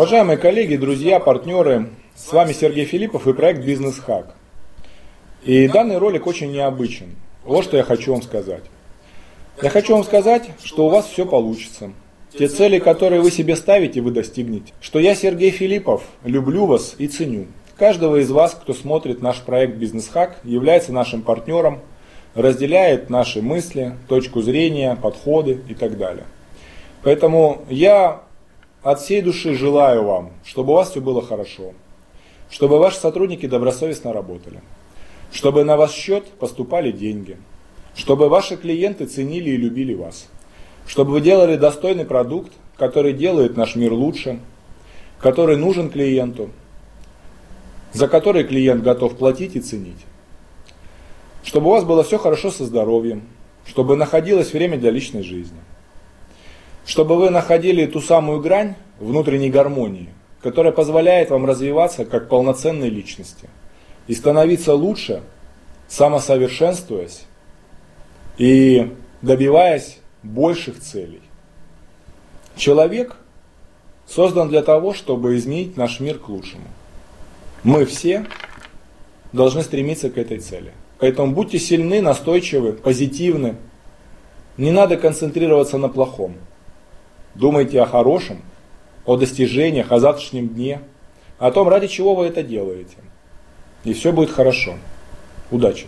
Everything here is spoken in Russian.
Уважаемые коллеги, друзья, партнеры, с вами Сергей Филиппов и проект «Бизнес Хак». И данный ролик очень необычен. Вот что я хочу вам сказать. Я хочу вам сказать, что у вас все получится. Те цели, которые вы себе ставите, вы достигнете. Что я, Сергей Филиппов, люблю вас и ценю. Каждого из вас, кто смотрит наш проект «Бизнес Хак», является нашим партнером, разделяет наши мысли, точку зрения, подходы и так далее. Поэтому я от всей души желаю вам, чтобы у вас все было хорошо, чтобы ваши сотрудники добросовестно работали, чтобы на ваш счет поступали деньги, чтобы ваши клиенты ценили и любили вас, чтобы вы делали достойный продукт, который делает наш мир лучше, который нужен клиенту, за который клиент готов платить и ценить. Чтобы у вас было все хорошо со здоровьем, чтобы находилось время для личной жизни. Чтобы вы находили ту самую грань внутренней гармонии, которая позволяет вам развиваться как полноценной личности и становиться лучше, самосовершенствуясь и добиваясь больших целей. Человек создан для того, чтобы изменить наш мир к лучшему. Мы все должны стремиться к этой цели. Поэтому будьте сильны, настойчивы, позитивны. Не надо концентрироваться на плохом. Думайте о хорошем, о достижениях, о завтрашнем дне, о том, ради чего вы это делаете. И все будет хорошо. Удачи!